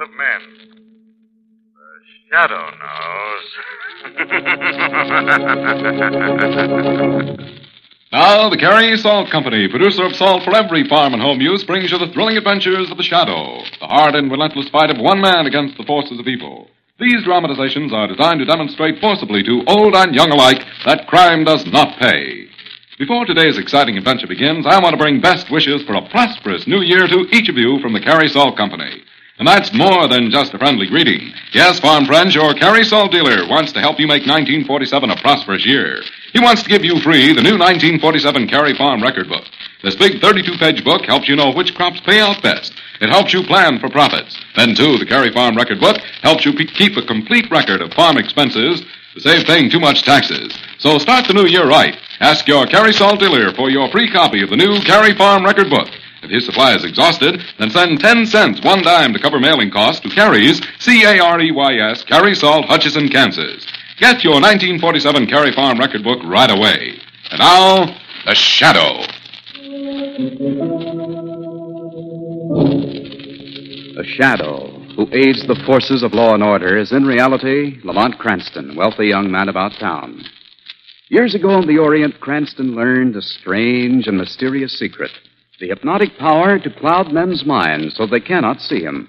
The of men? The shadow knows. Now, the Carey Salt Company, producer of salt for every farm and home use, brings you the thrilling adventures of the Shadow, the hard and relentless fight of one man against the forces of evil. These dramatizations are designed to demonstrate forcibly to old and young alike that crime does not pay. Before today's exciting adventure begins, I want to bring best wishes for a prosperous new year to each of you from the Carey Salt Company. And that's more than just a friendly greeting. Yes, farm friends, your Carey Salt dealer wants to help you make 1947 a prosperous year. He wants to give you free the new 1947 Carey Farm Record Book. This big 32-page book helps you know which crops pay out best. It helps you plan for profits. Then, too, the Carey Farm Record Book helps you keep a complete record of farm expenses to save paying too much taxes. So start the new year right. Ask your Carey Salt dealer for your free copy of the new Carey Farm Record Book. If his supply is exhausted, then send 10 cents, one dime to cover mailing costs to Carey's, C-A-R-E-Y-S, Carey Salt, Hutchinson, Kansas. Get your 1947 Carey Farm Record Book right away. And now, The Shadow. The Shadow, who aids the forces of law and order, is in reality Lamont Cranston, wealthy young man about town. Years ago in the Orient, Cranston learned a strange and mysterious secret the hypnotic power to cloud men's minds so they cannot see him.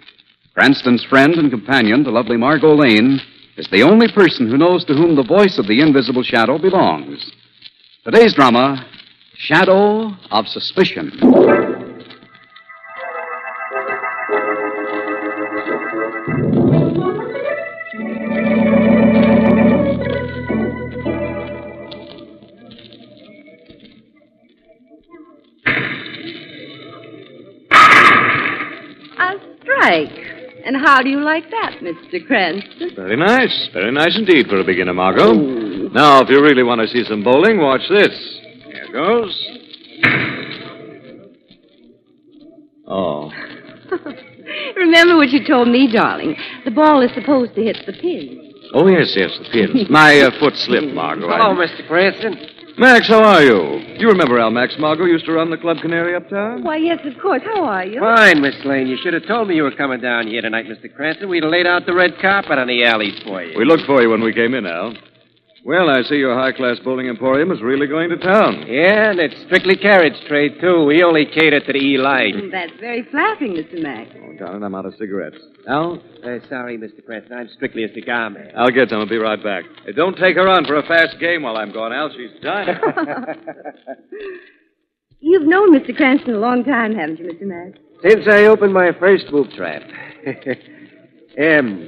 Cranston's friend and companion, the lovely Margot Lane, is the only person who knows to whom the voice of the invisible shadow belongs. Today's drama Shadow of Suspicion. And how do you like that, Mr. Cranston? Very nice. Very nice indeed for a beginner, Margot. Now, if you really want to see some bowling, watch this. Here goes. Oh. Remember what you told me, darling. The ball is supposed to hit the pin. Oh, yes, yes, the pins. My uh, foot slipped, Margot. Hello, I- Mr. Cranston. Max, how are you? You remember Al Max Margot used to run the Club Canary uptown? Why, yes, of course. How are you? Fine, Miss Lane. You should have told me you were coming down here tonight, Mr. Cranston. We'd have laid out the red carpet on the alleys for you. We looked for you when we came in, Al. Well, I see your high-class bowling emporium is really going to town. Yeah, and it's strictly carriage trade, too. We only cater to the E-Light. Mm, That's very flattering, Mr. Mack. Oh, darn it, I'm out of cigarettes. Al, Uh, sorry, Mr. Cranston. I'm strictly a cigar man. I'll get some. I'll be right back. Hey, don't take her on for a fast game while I'm gone, Al. She's dying. You've known Mr. Cranston a long time, haven't you, Mr. Mack? Since I opened my first boob trap. um,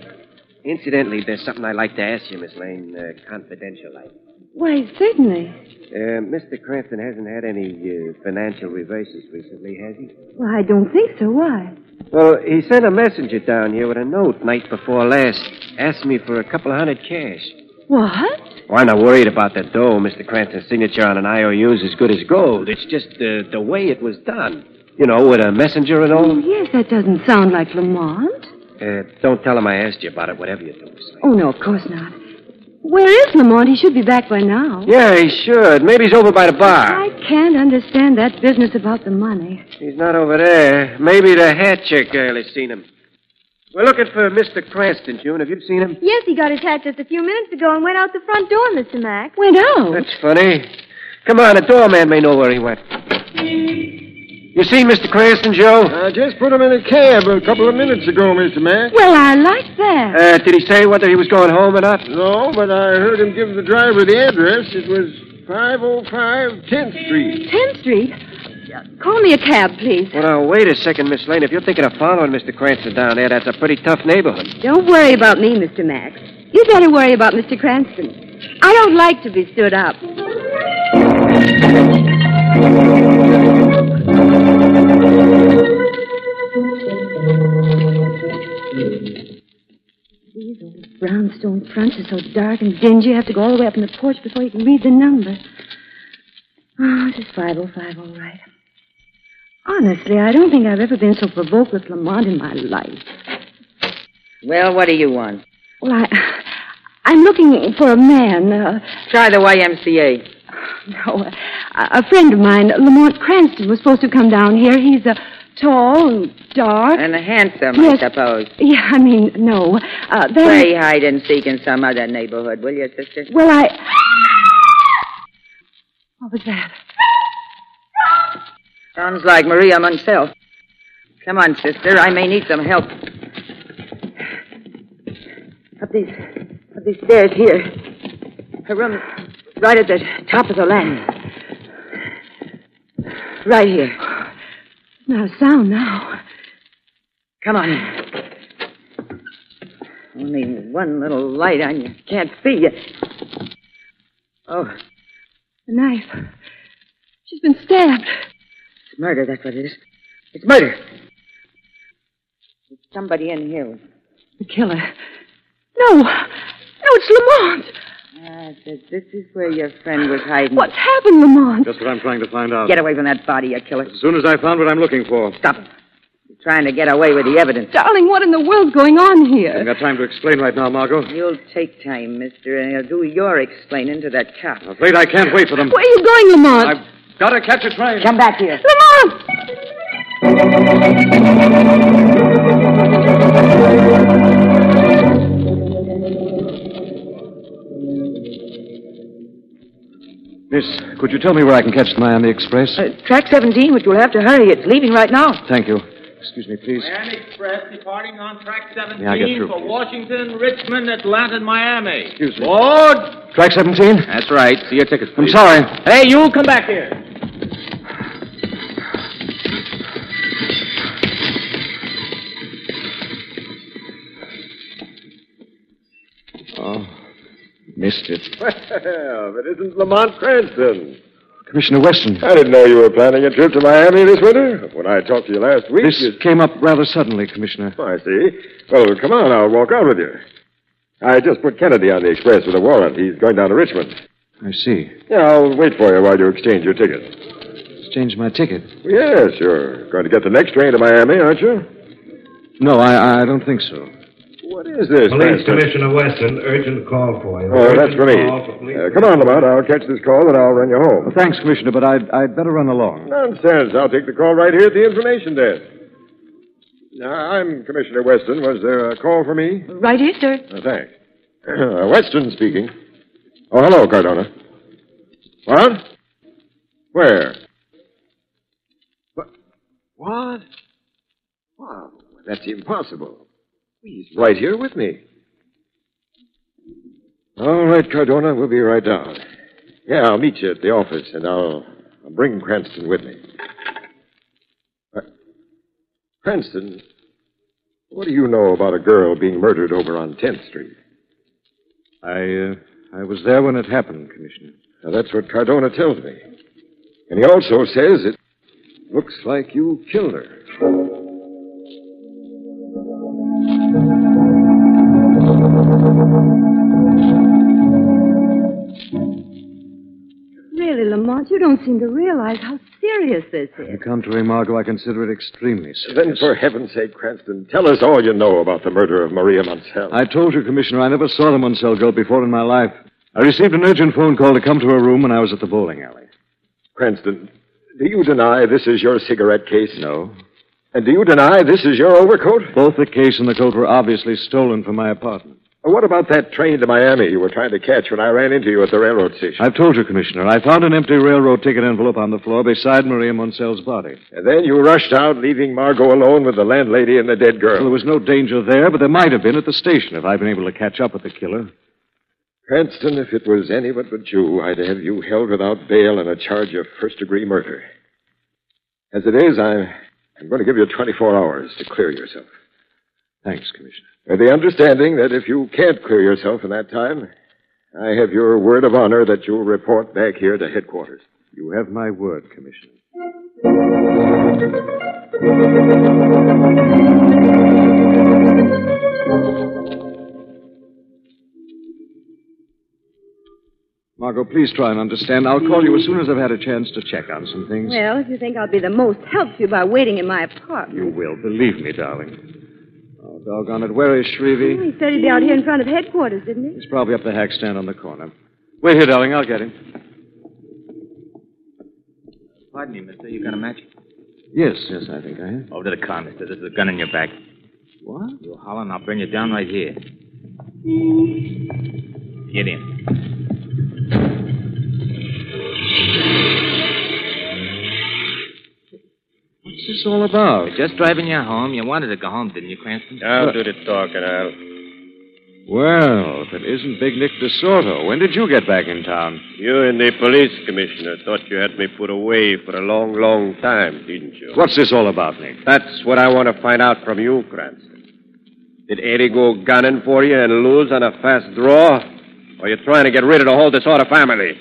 incidentally, there's something I'd like to ask you, Miss Lane, uh, confidential like. Why, certainly. Uh, Mr. Cranston hasn't had any uh, financial reverses recently, has he? Well, I don't think so. Why? Well, he sent a messenger down here with a note night before last. Asked me for a couple of hundred cash. What? Well, I'm not worried about the dough. Mr. Cranston's signature on an IOU is as good as gold. It's just uh, the way it was done. You know, with a messenger and Oh, all. yes, that doesn't sound like Lamont. Uh, don't tell him I asked you about it, whatever you do. Miss Oh, no, of course not. Where is Lamont? He should be back by now. Yeah, he should. Maybe he's over by the bar. I can't understand that business about the money. He's not over there. Maybe the hat check girl has seen him. We're looking for Mr. Cranston, June. Have you seen him? Yes, he got his hat just a few minutes ago and went out the front door, Mr. Mack. Went out? That's funny. Come on, the doorman may know where he went. You seen Mr. Cranston, Joe? I just put him in a cab a couple of minutes ago, Mr. Mack. Well, I like that. Uh, did he say whether he was going home or not? No, but I heard him give the driver the address. It was 505 10th Street. 10th Street? Call me a cab, please. Well, now, wait a second, Miss Lane. If you're thinking of following Mr. Cranston down there, that's a pretty tough neighborhood. Don't worry about me, Mr. Max. You better worry about Mr. Cranston. I don't like to be stood up. These old brownstone fronts are so dark and dingy, you have to go all the way up in the porch before you can read the number. Oh, this is 505, all right. Honestly, I don't think I've ever been so provoked with Lamont in my life. Well, what do you want? Well, I, I'm looking for a man. Uh, Try the YMCA. no, a, a friend of mine, Lamont Cranston, was supposed to come down here. He's uh, tall and dark. And handsome, Yes. I suppose. Yeah, I mean, no. Uh, Play hide and seek in some other neighborhood, will you, sister? Well, I. What was that? Sounds like Maria Munsell. Come on, sister. I may need some help. Up these, up these stairs here. Her room's right at the top of the landing. Right here. Not a sound now. Come on in. Only one little light on you. Can't see you. Oh, The knife. She's been stabbed. it's murder, that's what it is. It's murder. There's somebody in here. The killer. No. No, it's Lamont. Ah, this, this is where your friend was hiding. What's happened, Lamont? Just what I'm trying to find out. Get away from that body, you killer. As soon as I found what I'm looking for. Stop it. You're trying to get away with the evidence. Darling, what in the world's going on here? I haven't got time to explain right now, Margot. You'll take time, mister, and you'll do your explaining to that cop. I'm afraid I can't wait for them. Where are you going, Lamont? I've got to catch a train. Come back here. Lamont! Miss, could you tell me where I can catch the Miami Express? Uh, track 17, but you'll have to hurry. It's leaving right now. Thank you. Excuse me, please. Miami Express departing on track 17 Yeah, I get through, for please. Washington, Richmond, Atlanta, and Miami. Excuse me. Board. Track 17? That's right. See your tickets, I'm sorry. Hey, you come back here. Missed it. Well, it isn't Lamont Cranston. Commissioner Weston. I didn't know you were planning a trip to Miami this winter. When I talked to you last week, This you... came up rather suddenly, Commissioner. Oh, I see. Well, come on, I'll walk out with you. I just put Kennedy on the express with a warrant. He's going down to Richmond. I see. Yeah, I'll wait for you while you exchange your ticket. Exchange my ticket. Yes, you're going to get the next train to Miami, aren't you? No, I, I don't think so. What is this, Police Cranston? Commissioner Weston, urgent call for you. Oh, Urgent that's for me. for Uh, come on, Lamont. I'll catch this call and I'll run you home. Well, thanks, Commissioner, but I'd, I'd better run along. Nonsense. I'll take the call right here at the information desk. Now, I'm Commissioner Weston. Was there a call for me? Right here, sir. Uh, thanks. Uh, Weston speaking. Oh, hello, Cardona. What? Where? What? What? Wow, that's impossible. He's right here with me. All right, Cardona, we'll be right down. Yeah, I'll meet you at the office, and I'll, I'll bring Cranston with me. Uh, Cranston, what do you know about a girl being murdered over on 10th Street? I, uh, I was there when it happened, Commissioner. Now, that's what Cardona tells me. And he also says it looks like you killed her. You don't seem to realize how serious this On is. the contrary, Margot, I consider it extremely serious. Then, for heaven's sake, Cranston, tell us all you know about the murder of Maria Mansell. I told you, Commissioner, I never saw the Munsell girl before in my life. I received an urgent phone call to come to her room when I was at the bowling alley. Cranston, do you deny this is your cigarette case? No. And do you deny this is your overcoat? Both the case and the coat were obviously stolen from my apartment. What about that train to Miami you were trying to catch when I ran into you at the railroad station? I've told you, Commissioner. I found an empty railroad ticket envelope on the floor beside Maria Munsell's body. And then you rushed out, leaving Margot alone with the landlady and the dead girl. Well, there was no danger there, but there might have been at the station if I'd been able to catch up with the killer. Cranston, if it was anyone but you, I'd have you held without bail on a charge of first degree murder. As it is, I'm, I'm going to give you 24 hours to clear yourself. Thanks, Commissioner. With the understanding that if you can't clear yourself in that time, I have your word of honor that you'll report back here to headquarters. You have my word, Commissioner. Margot, please try and understand. I'll call you as soon as I've had a chance to check on some things. Well, if you think I'll be the most help to you by waiting in my apartment. You will. Believe me, darling. Doggone it. Where is Shrevvie? He said he'd be out here in front of headquarters, didn't he? He's probably up the hack stand on the corner. Wait here, darling. I'll get him. Pardon me, mister. You got a match? Yes, yes, I think I have. Over to the car, mister. There's a gun in your back. What? You holler and I'll bring you down right here. Get in. What's this all about? Just driving you home. You wanted to go home, didn't you, Cranston? I'll do the talking, Al. Well, if it isn't Big Nick DeSoto, when did you get back in town? You and the police commissioner thought you had me put away for a long, long time, didn't you? What's this all about, Nick? That's what I want to find out from you, Cranston. Did Eddie go gunning for you and lose on a fast draw? Or are you trying to get rid of the whole DeSoto family?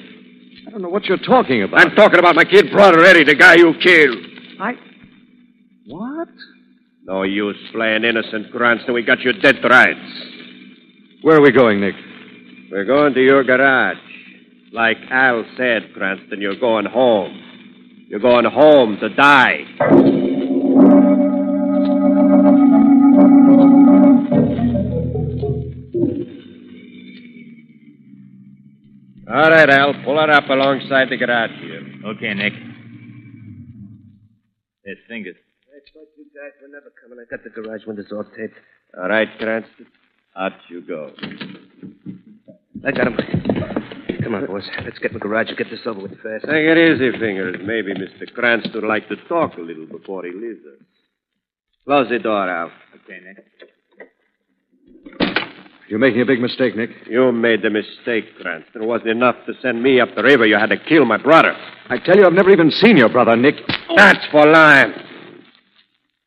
I don't know what you're talking about. I'm talking about my kid brother, Eddie, the guy you killed. I. What? No use playing innocent, Cranston. We got you dead to rights. Where are we going, Nick? We're going to your garage. Like Al said, Cranston, you're going home. You're going home to die. All right, Al. Pull it up alongside the garage here. Okay, Nick. There's fingers. I thought you guys were never coming. I got the garage windows all taped. All right, Cranston. Out you go. I got him. Come on, boys. Let's get in the garage and get this over with fast. Take it easy, Fingers. Maybe Mr. Cranston would like to talk a little before he leaves us. Close the door, Al. Okay, Nick. You're making a big mistake, Nick. You made the mistake, Cranston. It wasn't enough to send me up the river. You had to kill my brother. I tell you, I've never even seen your brother, Nick. That's for lying.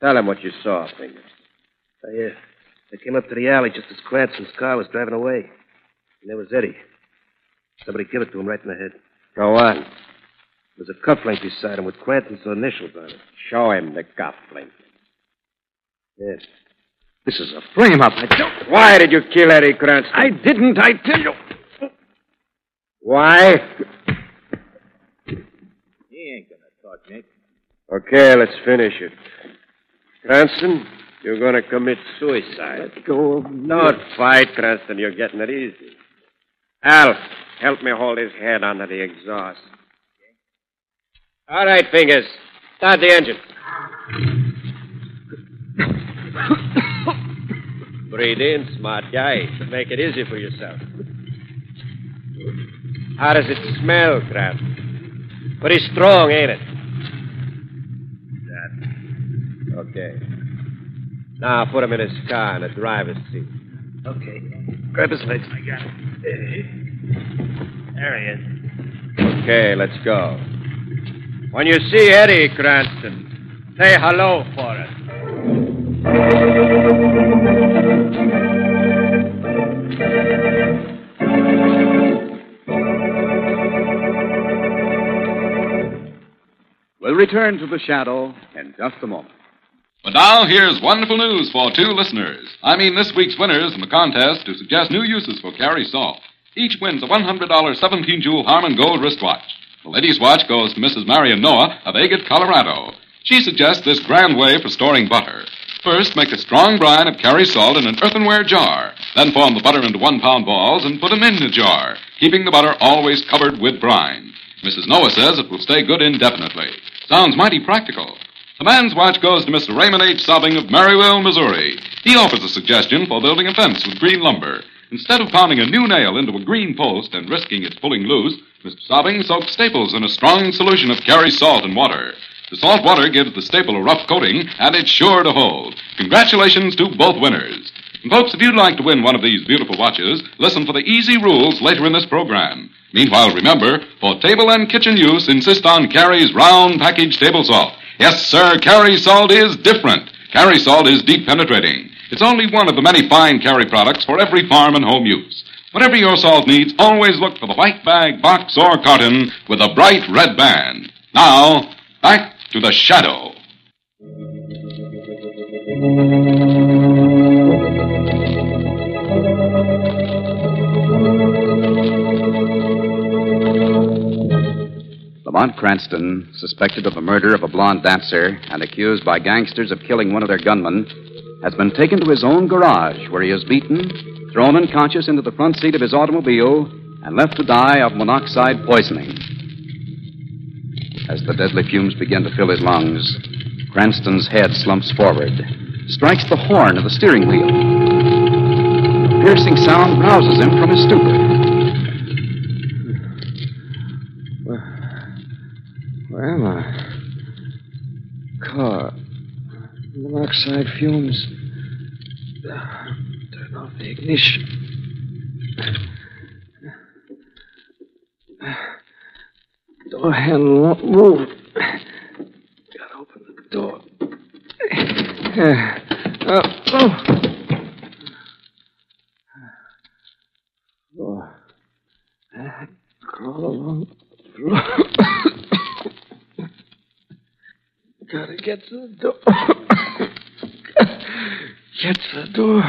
Tell him what you saw, Fingers. I, uh, I came up to the alley just as Cranston's car was driving away. And there was Eddie. Somebody give it to him right in the head. Go on. There's a cufflink beside him with Cranston's initials on it. Show him the cufflink. Yes. This is a frame up. I don't. Why did you kill Eddie Cranston? I didn't, I tell you. Why? He ain't gonna talk, Nick. Okay, let's finish it. Cranston, you're going to commit suicide. Let go of Don't fight, Cranston. You're getting it easy. Al, help me hold his head under the exhaust. All right, Fingers. Start the engine. Breathe in, smart guy. Make it easy for yourself. How does it smell, Cranston? Pretty strong, ain't it? That. Okay. Now put him in his car in the driver's seat. Okay. Grab his legs. I got it. There he is. Okay, let's go. When you see Eddie Cranston, say hello for us. We'll return to the shadow in just a moment. But now, here's wonderful news for two listeners. I mean, this week's winners in the contest to suggest new uses for Carey Salt. Each wins a $100 17 jewel Harmon Gold wristwatch. The ladies' watch goes to Mrs. Marion Noah of Agate, Colorado. She suggests this grand way for storing butter. First, make a strong brine of Carey Salt in an earthenware jar. Then form the butter into one pound balls and put them in the jar, keeping the butter always covered with brine. Mrs. Noah says it will stay good indefinitely. Sounds mighty practical. The man's watch goes to Mr. Raymond H. Sobbing of Maryville, Missouri. He offers a suggestion for building a fence with green lumber. Instead of pounding a new nail into a green post and risking its pulling loose, Mr. Sobbing soaks staples in a strong solution of Carey salt and water. The salt water gives the staple a rough coating, and it's sure to hold. Congratulations to both winners. And folks, if you'd like to win one of these beautiful watches, listen for the easy rules later in this program. Meanwhile, remember, for table and kitchen use, insist on Carey's round package table salt. Yes, sir, Carey salt is different. Carey salt is deep penetrating. It's only one of the many fine Carey products for every farm and home use. Whatever your salt needs, always look for the white bag, box, or carton with a bright red band. Now, back to the shadow. Lamont Cranston, suspected of the murder of a blonde dancer and accused by gangsters of killing one of their gunmen, has been taken to his own garage where he is beaten, thrown unconscious into the front seat of his automobile, and left to die of monoxide poisoning. As the deadly fumes begin to fill his lungs, Cranston's head slumps forward, strikes the horn of the steering wheel. A piercing sound rouses him from his stupor. Am I? Car. Monoxide fumes. Turn off the ignition. Door handle won't move. Gotta open the door. Yeah. Oh, oh oh. Floor. I crawl along the floor. Get to the door. get to the door.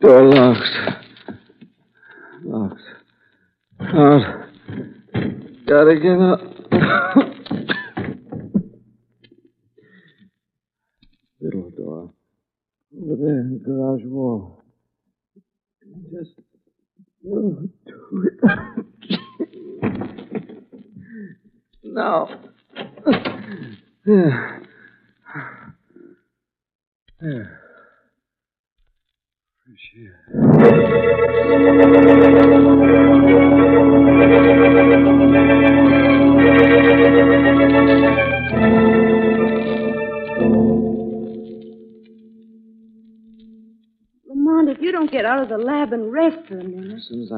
Door locked. Locked. Out. Gotta get up. Little door. Over there the garage wall. Just to it. Now.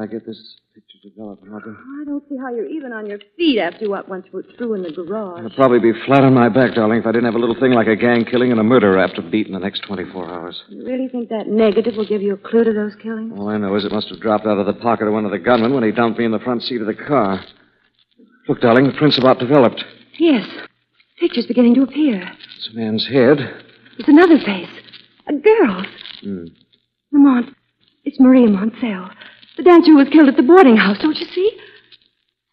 I get this picture developed, Mother, I don't see how you're even on your feet after what once were through in the garage. I'd probably be flat on my back, darling, if I didn't have a little thing like a gang killing and a murder after beat in the next 24 hours. You really think that negative will give you a clue to those killings? All I know is it must have dropped out of the pocket of one of the gunmen when he dumped me in the front seat of the car. Look, darling, the print's about developed. Yes. Picture's beginning to appear. It's a man's head. It's another face. A girl's. Hmm. Lamont, it's Maria Montell. The dancer who was killed at the boarding house, don't you see?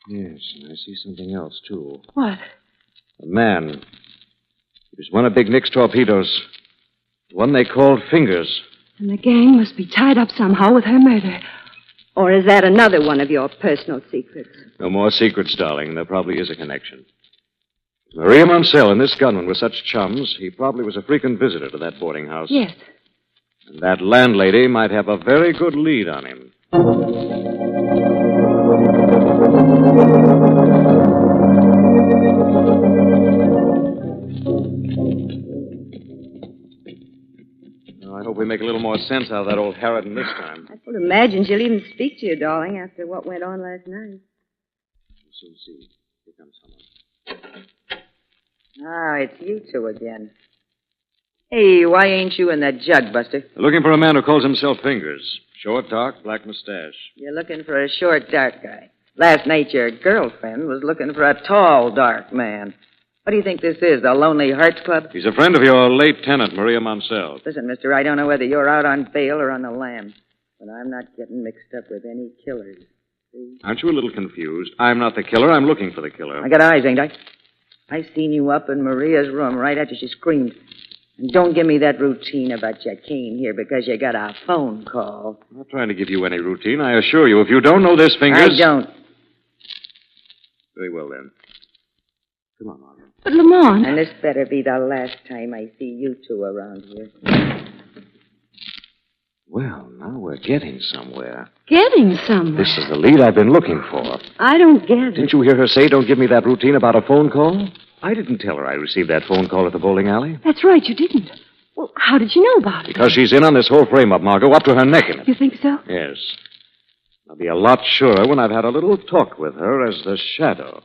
Yes, and I see something else, too. What? A man. He was one of Big Nick's torpedoes. The one they called Fingers. And the gang must be tied up somehow with her murder. Or is that another one of your personal secrets? No more secrets, darling. There probably is a connection. Maria Moncel and this gunman were such chums, he probably was a frequent visitor to that boarding house. Yes. And that landlady might have a very good lead on him. I hope we make a little more sense out of that old Harridan this time. I don't imagine she'll even speak to you, darling, after what went on last night. We'll soon see. Here comes someone. Ah, it's you two again. Hey, why ain't you in that jug, Buster? Looking for a man who calls himself Fingers. Short, dark, black mustache. You're looking for a short, dark guy. Last night, your girlfriend was looking for a tall, dark man. What do you think this is, the Lonely Hearts Club? He's a friend of your late tenant, Maria Moncel. Listen, mister, I don't know whether you're out on bail or on the lam, but I'm not getting mixed up with any killers. See? Aren't you a little confused? I'm not the killer. I'm looking for the killer. I got eyes, ain't I? I seen you up in Maria's room right after she screamed. And don't give me that routine about you came here because you got a phone call. I'm not trying to give you any routine. I assure you, if you don't know this, Fingers. I don't. Very well, then. Come on, Margaret. But Lamont. And this better be the last time I see you two around here. Well, now we're getting somewhere. Getting somewhere. This is the lead I've been looking for. I don't get it. Didn't you hear her say, don't give me that routine about a phone call? I didn't tell her I received that phone call at the bowling alley. That's right, you didn't. Well, how did you know about it? Because she's in on this whole frame up, Margot, up to her neck in it. You think so? Yes. I'll be a lot surer when I've had a little talk with her as the shadow.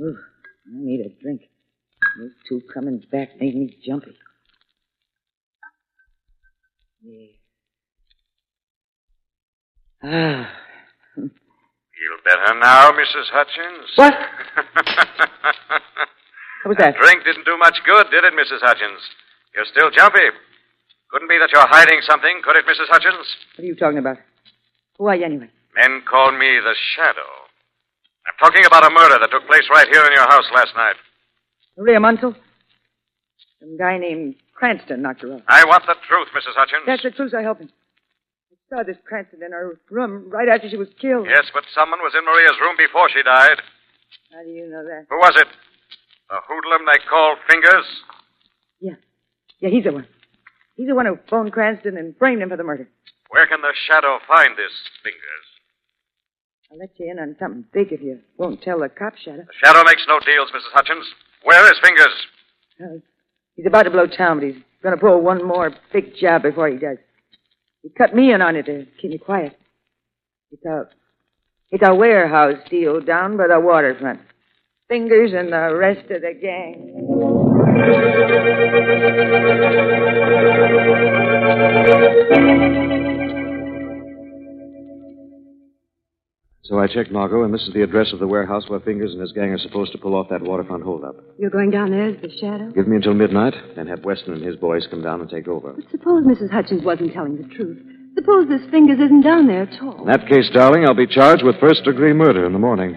Ooh, I need a drink. Those two coming back made me jumpy. We'll Better now, Mrs. Hutchins? What? What was that? Drink didn't do much good, did it, Mrs. Hutchins? You're still jumpy. Couldn't be that you're hiding something, could it, Mrs. Hutchins? What are you talking about? Who are you anyway? Men call me the Shadow. I'm talking about a murder that took place right here in your house last night. Maria Munsell? Some guy named Cranston knocked her up. I want the truth, Mrs. Hutchins. That's the truth, I hope. I saw this Cranston in her room right after she was killed. Yes, but someone was in Maria's room before she died. How do you know that? Who was it? The hoodlum they call Fingers? Yeah. Yeah, he's the one. He's the one who phoned Cranston and framed him for the murder. Where can the Shadow find this Fingers? I'll let you in on something big if you won't tell the cop, Shadow. The Shadow makes no deals, Mrs. Hutchins. Where is Fingers? Uh, he's about to blow town, but he's going to pull one more big job before he does. He cut me in on it to keep me quiet. It's a, it's a warehouse deal down by the waterfront. Fingers and the rest of the gang. So I checked Margot, and this is the address of the warehouse where Fingers and his gang are supposed to pull off that waterfront holdup. You're going down there as the shadow? Give me until midnight, then have Weston and his boys come down and take over. But suppose Mrs. Hutchins wasn't telling the truth. Suppose this Fingers isn't down there at all. In that case, darling, I'll be charged with first degree murder in the morning.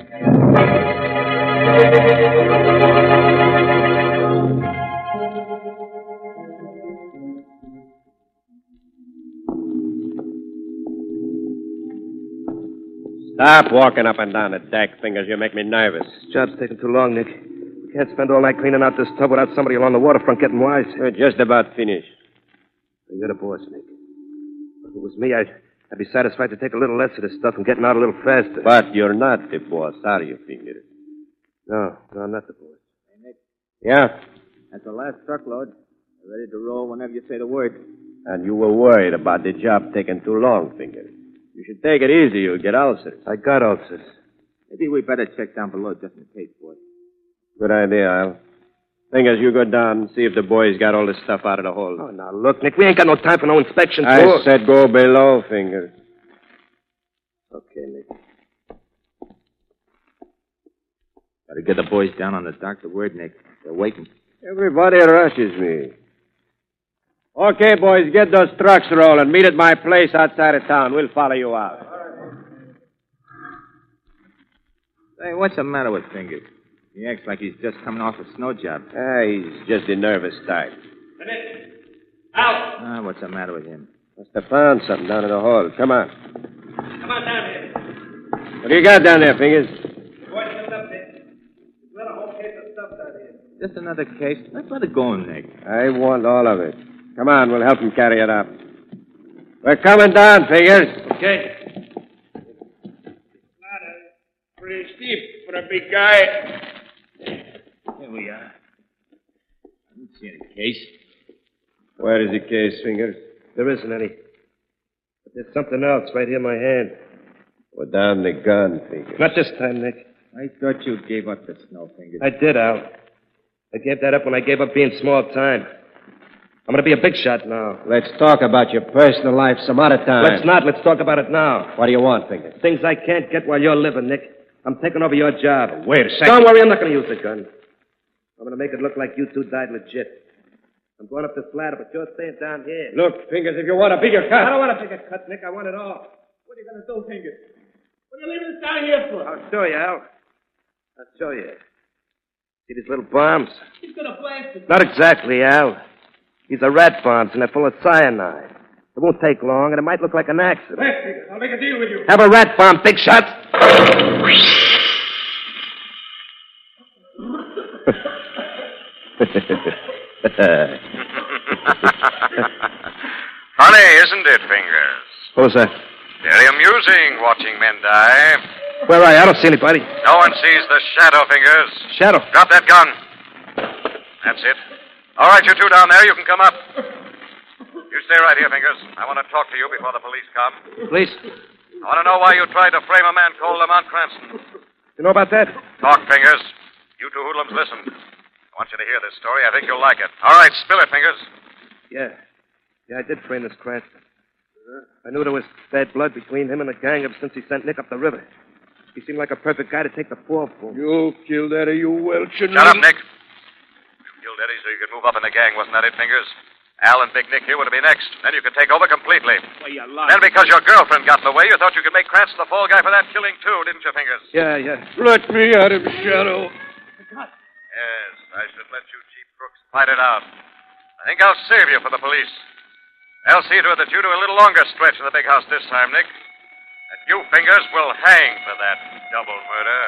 Stop walking up and down the deck, Fingers. You make me nervous. This Job's taking too long, Nick. We can't spend all night cleaning out this tub without somebody along the waterfront getting wise. We're just about finished. You're the boss, Nick. If it was me, I'd, I'd be satisfied to take a little less of this stuff and getting out a little faster. But you're not the boss, are you, Fingers? No, no, I'm not the boss. Hey, Nick. Yeah? That's the last truckload. We're ready to roll whenever you say the word. And you were worried about the job taking too long, Fingers. You should take it easy. You'll get ulcers. I got ulcers. Maybe we better check down below just in case, boy. Good idea, Al. Fingers, you go down and see if the boys got all this stuff out of the hole. Oh, now, look, Nick, we ain't got no time for no inspection. I tour. said go below, Fingers. Okay, Nick. Gotta get the boys down on the dock. The word, Nick. They're waiting. Everybody rushes me. Okay, boys, get those trucks rolling. Meet at my place outside of town. We'll follow you out. Hey, what's the matter with Fingers? He acts like he's just coming off a snow job. Ah, he's just a nervous type. Out! Ah, what's the matter with him? Must have found something down in the hall. Come on. Come on down here. What do you got down there, Fingers? Boys, lift up there. There's got a whole case of stuff down here. Just another case. Let's let it go, Nick. I want all of it. Come on, we'll help him carry it up. We're coming down, Fingers. Okay. Pretty steep for a big guy. Here we are. I don't see any case. Where is the case, Fingers? There isn't any. But there's something else right here in my hand. Put down the gun, Fingers. Not this time, Nick. I thought you gave up the snow, Fingers. I did, Al. I gave that up when I gave up being small time. I'm going to be a big shot now. Let's talk about your personal life some other time. Let's not. Let's talk about it now. What do you want, Fingers? Things I can't get while you're living, Nick. I'm taking over your job. Wait a second. Don't worry, I'm not going to use the gun. I'm going to make it look like you two died legit. I'm going up the ladder, but you're staying down here. Look, Fingers, if you want a bigger cut. I don't want a bigger cut, Nick. I want it all. What are you going to do, Fingers? What are you leaving us down here for? I'll show you, Al. I'll show you. See these little bombs? He's going to blast us. Not exactly, Al. These are rat bombs, and they're full of cyanide. It won't take long, and it might look like an accident. Blast, Fingers. I'll make a deal with you. Have a rat bomb, big shot. Funny, isn't it, Fingers? What was that? Very amusing watching men die. Where are you? I don't see anybody. No one sees the shadow, Fingers. Shadow. Drop that gun. That's it. All right, you two down there, you can come up. You stay right here, Fingers. I want to talk to you before the police come. Police? I want to know why you tried to frame a man called Lamont Cranston. You know about that? Talk, Fingers. You two hoodlums, listen. I want you to hear this story. I think you'll like it. All right, spill it, Fingers. Yeah. Yeah, I did frame this Cranston. I knew there was bad blood between him and the gang ever since he sent Nick up the river. He seemed like a perfect guy to take the fall for. You killed Eddie, you Welch. Shut up, Nick. You killed Eddie so you could move up in the gang, wasn't that it, Fingers? Al and Big Nick here were to be next. Then you could take over completely. Well, you Then because your girlfriend got in the way, you thought you could make Cranston the fall guy for that killing, too, didn't you, Fingers? Yeah, yeah. Let me at him, Shadow. Yes, I should let you cheap crooks fight it out. I think I'll save you for the police. I'll see to it that you do a little longer stretch in the big house this time, Nick. And you, Fingers, will hang for that double murder.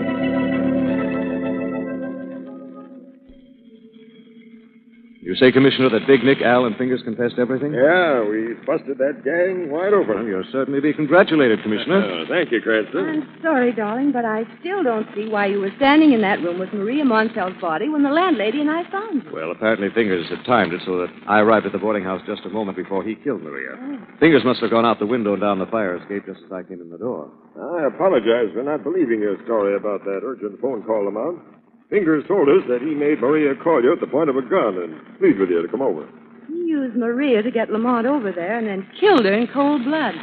You say, Commissioner, that Big Nick, Al, and Fingers confessed everything? Yeah, we busted that gang wide open. Well, you'll certainly be congratulated, Commissioner. Uh, thank you, Cranston. I'm sorry, darling, but I still don't see why you were standing in that room with Maria Montell's body when the landlady and I found you. Well, apparently Fingers had timed it so that I arrived at the boarding house just a moment before he killed Maria. Fingers must have gone out the window and down the fire escape just as I came in the door. I apologize for not believing your story about that urgent phone call, Lamont. Fingers told us that he made Maria call you at the point of a gun and plead with you to come over. He used Maria to get Lamont over there and then killed her in cold blood.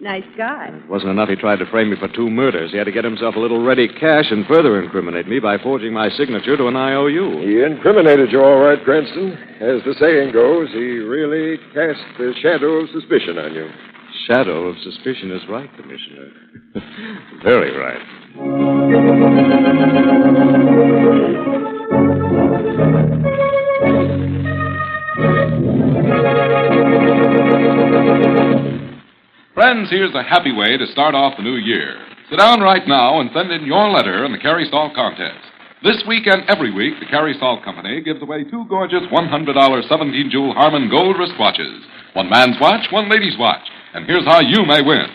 Nice guy. It wasn't enough he tried to frame me for two murders. He had to get himself a little ready cash and further incriminate me by forging my signature to an IOU. He incriminated you all right, Cranston. As the saying goes, he really cast the shadow of suspicion on you. Shadow of suspicion is right, Commissioner. Very right. Friends, here's a happy way to start off the new year. Sit down right now and send in your letter in the Carey Salt contest. This week and every week, the Carey Salt Company gives away two gorgeous $100 17 jewel Harmon gold wristwatches. One man's watch, one lady's watch. And here's how you may win.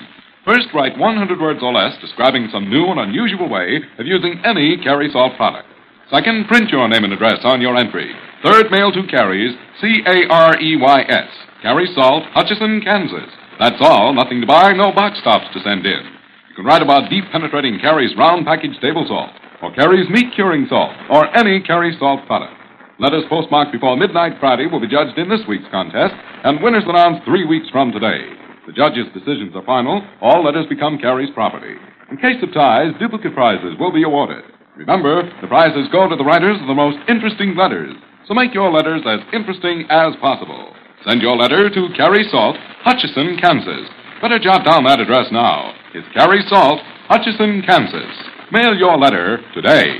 First, write 100 words or less describing some new and unusual way of using any Carey Salt product. Second, print your name and address on your entry. Third, mail to Carey's, C A R E Y S. Carey Salt, Hutchinson, Kansas. That's all, nothing to buy, no box tops to send in. You can write about deep penetrating Carey's round package table salt, or Carey's meat curing salt, or any Carry salt product. Letters postmarked before midnight Friday will be judged in this week's contest, and winners announced three weeks from today. The judges' decisions are final. All letters become Carey's property. In case of ties, duplicate prizes will be awarded. Remember, the prizes go to the writers of the most interesting letters. So make your letters as interesting as possible. Send your letter to Carey Salt, Hutchinson, Kansas. Better jot down that address now. It's Carey Salt, Hutchinson, Kansas. Mail your letter today.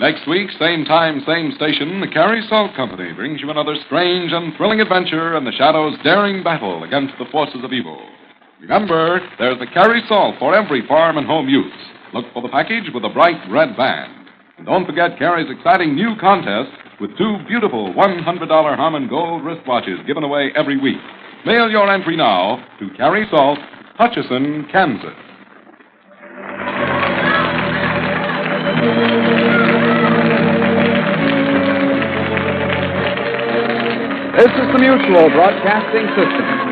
Next week, same time, same station, the Carey Salt Company brings you another strange and thrilling adventure in the Shadow's daring battle against the forces of evil. Remember, there's the Carey Salt for every farm and home use. Look for the package with a bright red band. And don't forget Carey's exciting new contest with two beautiful $100 Harmon Gold wristwatches given away every week. Mail your entry now to Carey Salt, Hutchinson, Kansas. This is the Mutual Broadcasting System.